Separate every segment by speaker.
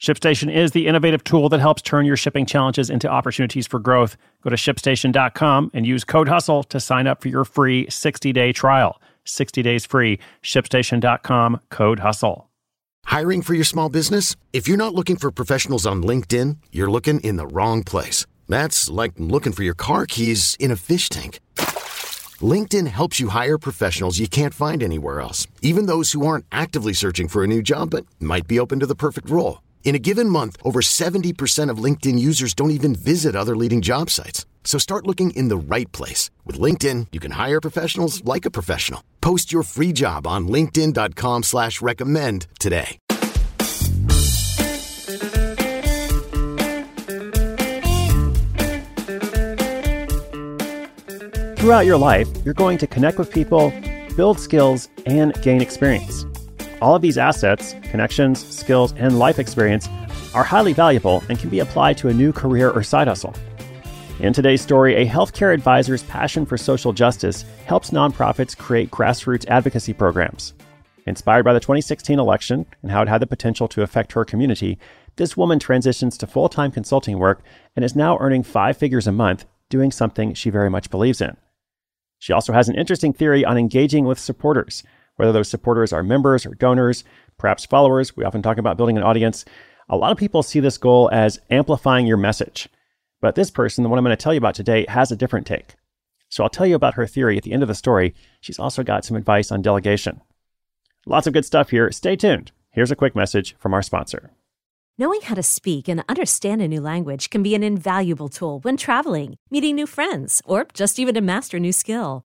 Speaker 1: ShipStation is the innovative tool that helps turn your shipping challenges into opportunities for growth. Go to shipstation.com and use code HUSTLE to sign up for your free 60 day trial. 60 days free. ShipStation.com, code HUSTLE.
Speaker 2: Hiring for your small business? If you're not looking for professionals on LinkedIn, you're looking in the wrong place. That's like looking for your car keys in a fish tank. LinkedIn helps you hire professionals you can't find anywhere else, even those who aren't actively searching for a new job but might be open to the perfect role. In a given month, over 70% of LinkedIn users don't even visit other leading job sites. So start looking in the right place. With LinkedIn, you can hire professionals like a professional. Post your free job on linkedin.com slash recommend today.
Speaker 1: Throughout your life, you're going to connect with people, build skills, and gain experience. All of these assets, connections, skills, and life experience are highly valuable and can be applied to a new career or side hustle. In today's story, a healthcare advisor's passion for social justice helps nonprofits create grassroots advocacy programs. Inspired by the 2016 election and how it had the potential to affect her community, this woman transitions to full time consulting work and is now earning five figures a month doing something she very much believes in. She also has an interesting theory on engaging with supporters whether those supporters are members or donors, perhaps followers. We often talk about building an audience. A lot of people see this goal as amplifying your message. But this person, the one I'm going to tell you about today, has a different take. So I'll tell you about her theory at the end of the story. She's also got some advice on delegation. Lots of good stuff here. Stay tuned. Here's a quick message from our sponsor.
Speaker 3: Knowing how to speak and understand a new language can be an invaluable tool when traveling, meeting new friends, or just even to master a new skill.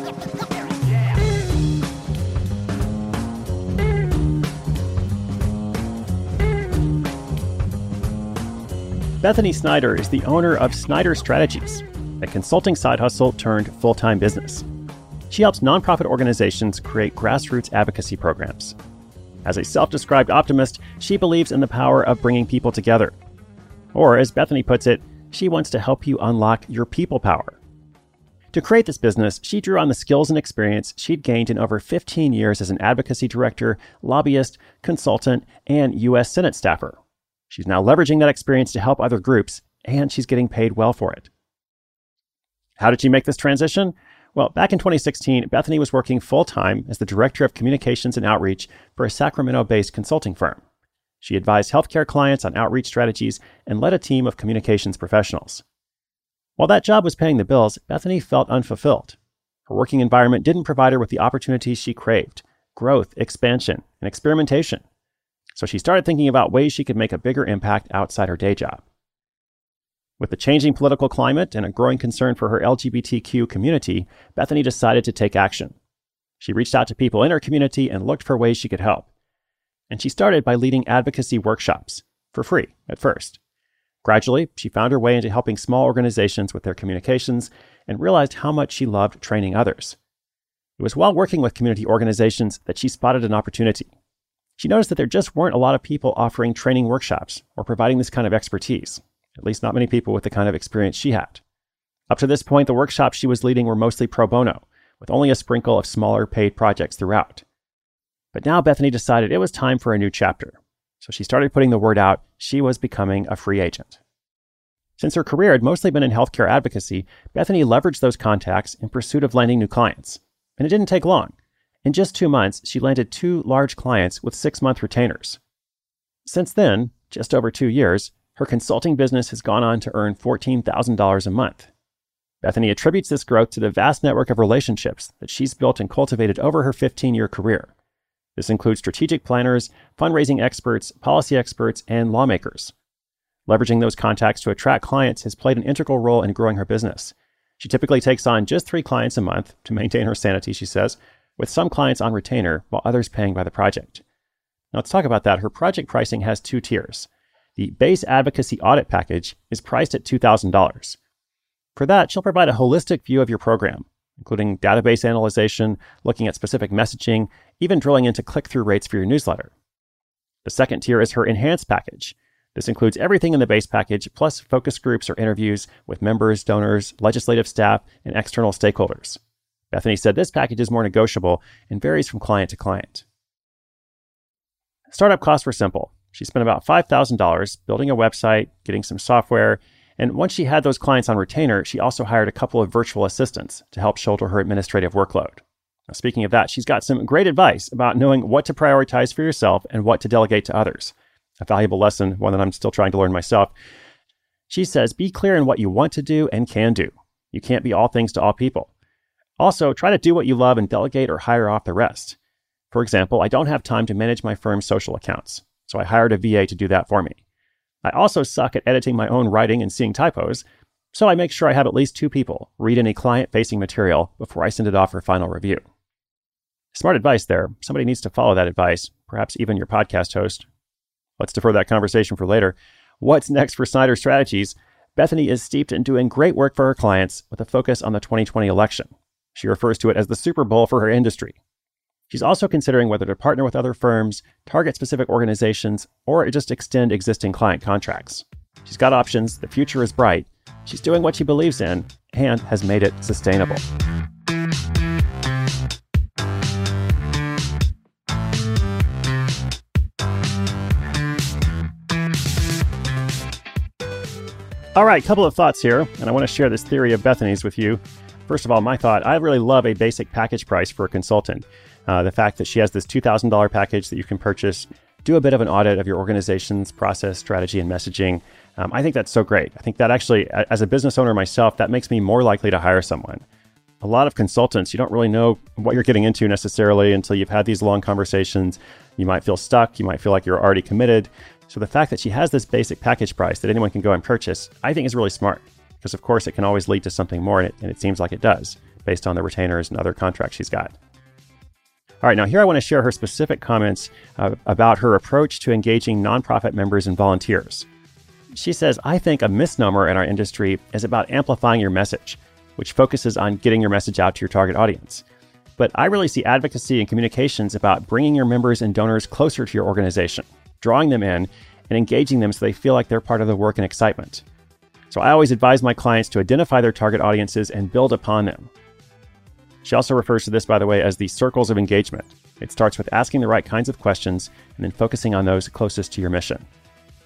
Speaker 1: Bethany Snyder is the owner of Snyder Strategies, a consulting side hustle turned full time business. She helps nonprofit organizations create grassroots advocacy programs. As a self described optimist, she believes in the power of bringing people together. Or, as Bethany puts it, she wants to help you unlock your people power. To create this business, she drew on the skills and experience she'd gained in over 15 years as an advocacy director, lobbyist, consultant, and U.S. Senate staffer. She's now leveraging that experience to help other groups, and she's getting paid well for it. How did she make this transition? Well, back in 2016, Bethany was working full time as the Director of Communications and Outreach for a Sacramento based consulting firm. She advised healthcare clients on outreach strategies and led a team of communications professionals. While that job was paying the bills, Bethany felt unfulfilled. Her working environment didn't provide her with the opportunities she craved growth, expansion, and experimentation. So she started thinking about ways she could make a bigger impact outside her day job. With the changing political climate and a growing concern for her LGBTQ community, Bethany decided to take action. She reached out to people in her community and looked for ways she could help. And she started by leading advocacy workshops for free at first. Gradually, she found her way into helping small organizations with their communications and realized how much she loved training others. It was while working with community organizations that she spotted an opportunity. She noticed that there just weren't a lot of people offering training workshops or providing this kind of expertise at least not many people with the kind of experience she had. Up to this point, the workshops she was leading were mostly pro bono, with only a sprinkle of smaller paid projects throughout. But now Bethany decided it was time for a new chapter, so she started putting the word out she was becoming a free agent. Since her career had mostly been in healthcare advocacy, Bethany leveraged those contacts in pursuit of landing new clients. And it didn't take long. In just two months, she landed two large clients with six month retainers. Since then, just over two years, her consulting business has gone on to earn $14,000 a month. Bethany attributes this growth to the vast network of relationships that she's built and cultivated over her 15 year career. This includes strategic planners, fundraising experts, policy experts, and lawmakers. Leveraging those contacts to attract clients has played an integral role in growing her business. She typically takes on just three clients a month to maintain her sanity, she says, with some clients on retainer while others paying by the project. Now, let's talk about that. Her project pricing has two tiers. The base advocacy audit package is priced at $2,000. For that, she'll provide a holistic view of your program, including database analysis, looking at specific messaging, even drilling into click through rates for your newsletter. The second tier is her enhanced package. This includes everything in the base package, plus focus groups or interviews with members, donors, legislative staff, and external stakeholders. Bethany said this package is more negotiable and varies from client to client. Startup costs were simple. She spent about $5,000 building a website, getting some software, and once she had those clients on retainer, she also hired a couple of virtual assistants to help shoulder her administrative workload. Now, speaking of that, she's got some great advice about knowing what to prioritize for yourself and what to delegate to others. A valuable lesson, one that I'm still trying to learn myself. She says, be clear in what you want to do and can do. You can't be all things to all people. Also, try to do what you love and delegate or hire off the rest. For example, I don't have time to manage my firm's social accounts so I hired a VA to do that for me. I also suck at editing my own writing and seeing typos, so I make sure I have at least two people read any client facing material before I send it off for final review. Smart advice there. Somebody needs to follow that advice, perhaps even your podcast host. Let's defer that conversation for later. What's next for Snyder Strategies? Bethany is steeped in doing great work for her clients with a focus on the 2020 election. She refers to it as the Super Bowl for her industry. She's also considering whether to partner with other firms, target specific organizations, or just extend existing client contracts. She's got options, the future is bright, she's doing what she believes in, and has made it sustainable. All right, couple of thoughts here, and I want to share this theory of Bethany's with you. First of all, my thought I really love a basic package price for a consultant. Uh, the fact that she has this $2,000 package that you can purchase, do a bit of an audit of your organization's process, strategy, and messaging. Um, I think that's so great. I think that actually, as a business owner myself, that makes me more likely to hire someone. A lot of consultants, you don't really know what you're getting into necessarily until you've had these long conversations. You might feel stuck. You might feel like you're already committed. So the fact that she has this basic package price that anyone can go and purchase, I think is really smart because, of course, it can always lead to something more, and it, and it seems like it does based on the retainers and other contracts she's got. All right, now here I want to share her specific comments uh, about her approach to engaging nonprofit members and volunteers. She says, I think a misnomer in our industry is about amplifying your message, which focuses on getting your message out to your target audience. But I really see advocacy and communications about bringing your members and donors closer to your organization, drawing them in, and engaging them so they feel like they're part of the work and excitement. So I always advise my clients to identify their target audiences and build upon them. She also refers to this, by the way, as the circles of engagement. It starts with asking the right kinds of questions and then focusing on those closest to your mission.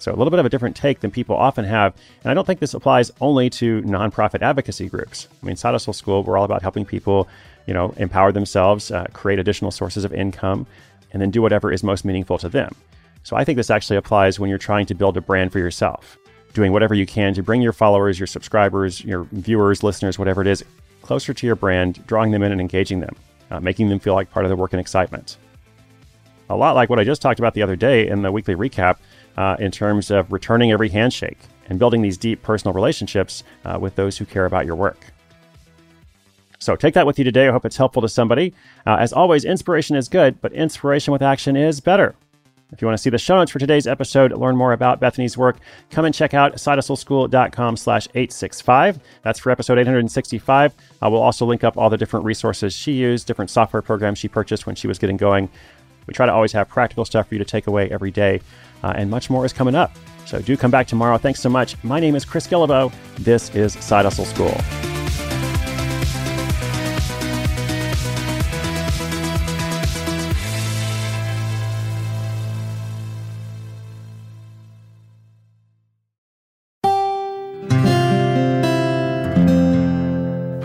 Speaker 1: So, a little bit of a different take than people often have. And I don't think this applies only to nonprofit advocacy groups. I mean, Side Hustle School, we're all about helping people, you know, empower themselves, uh, create additional sources of income, and then do whatever is most meaningful to them. So I think this actually applies when you're trying to build a brand for yourself, doing whatever you can to bring your followers, your subscribers, your viewers, listeners, whatever it is, closer to your brand, drawing them in and engaging them, uh, making them feel like part of the work and excitement. A lot like what I just talked about the other day in the weekly recap uh, in terms of returning every handshake and building these deep personal relationships uh, with those who care about your work. So take that with you today. I hope it's helpful to somebody. Uh, as always, inspiration is good, but inspiration with action is better. If you want to see the show notes for today's episode, learn more about Bethany's work, come and check out sidehustleschool.com slash 865. That's for episode 865. I will also link up all the different resources she used, different software programs she purchased when she was getting going. We try to always have practical stuff for you to take away every day, uh, and much more is coming up. So do come back tomorrow. Thanks so much. My name is Chris Guillebeau. This is Side Hustle School.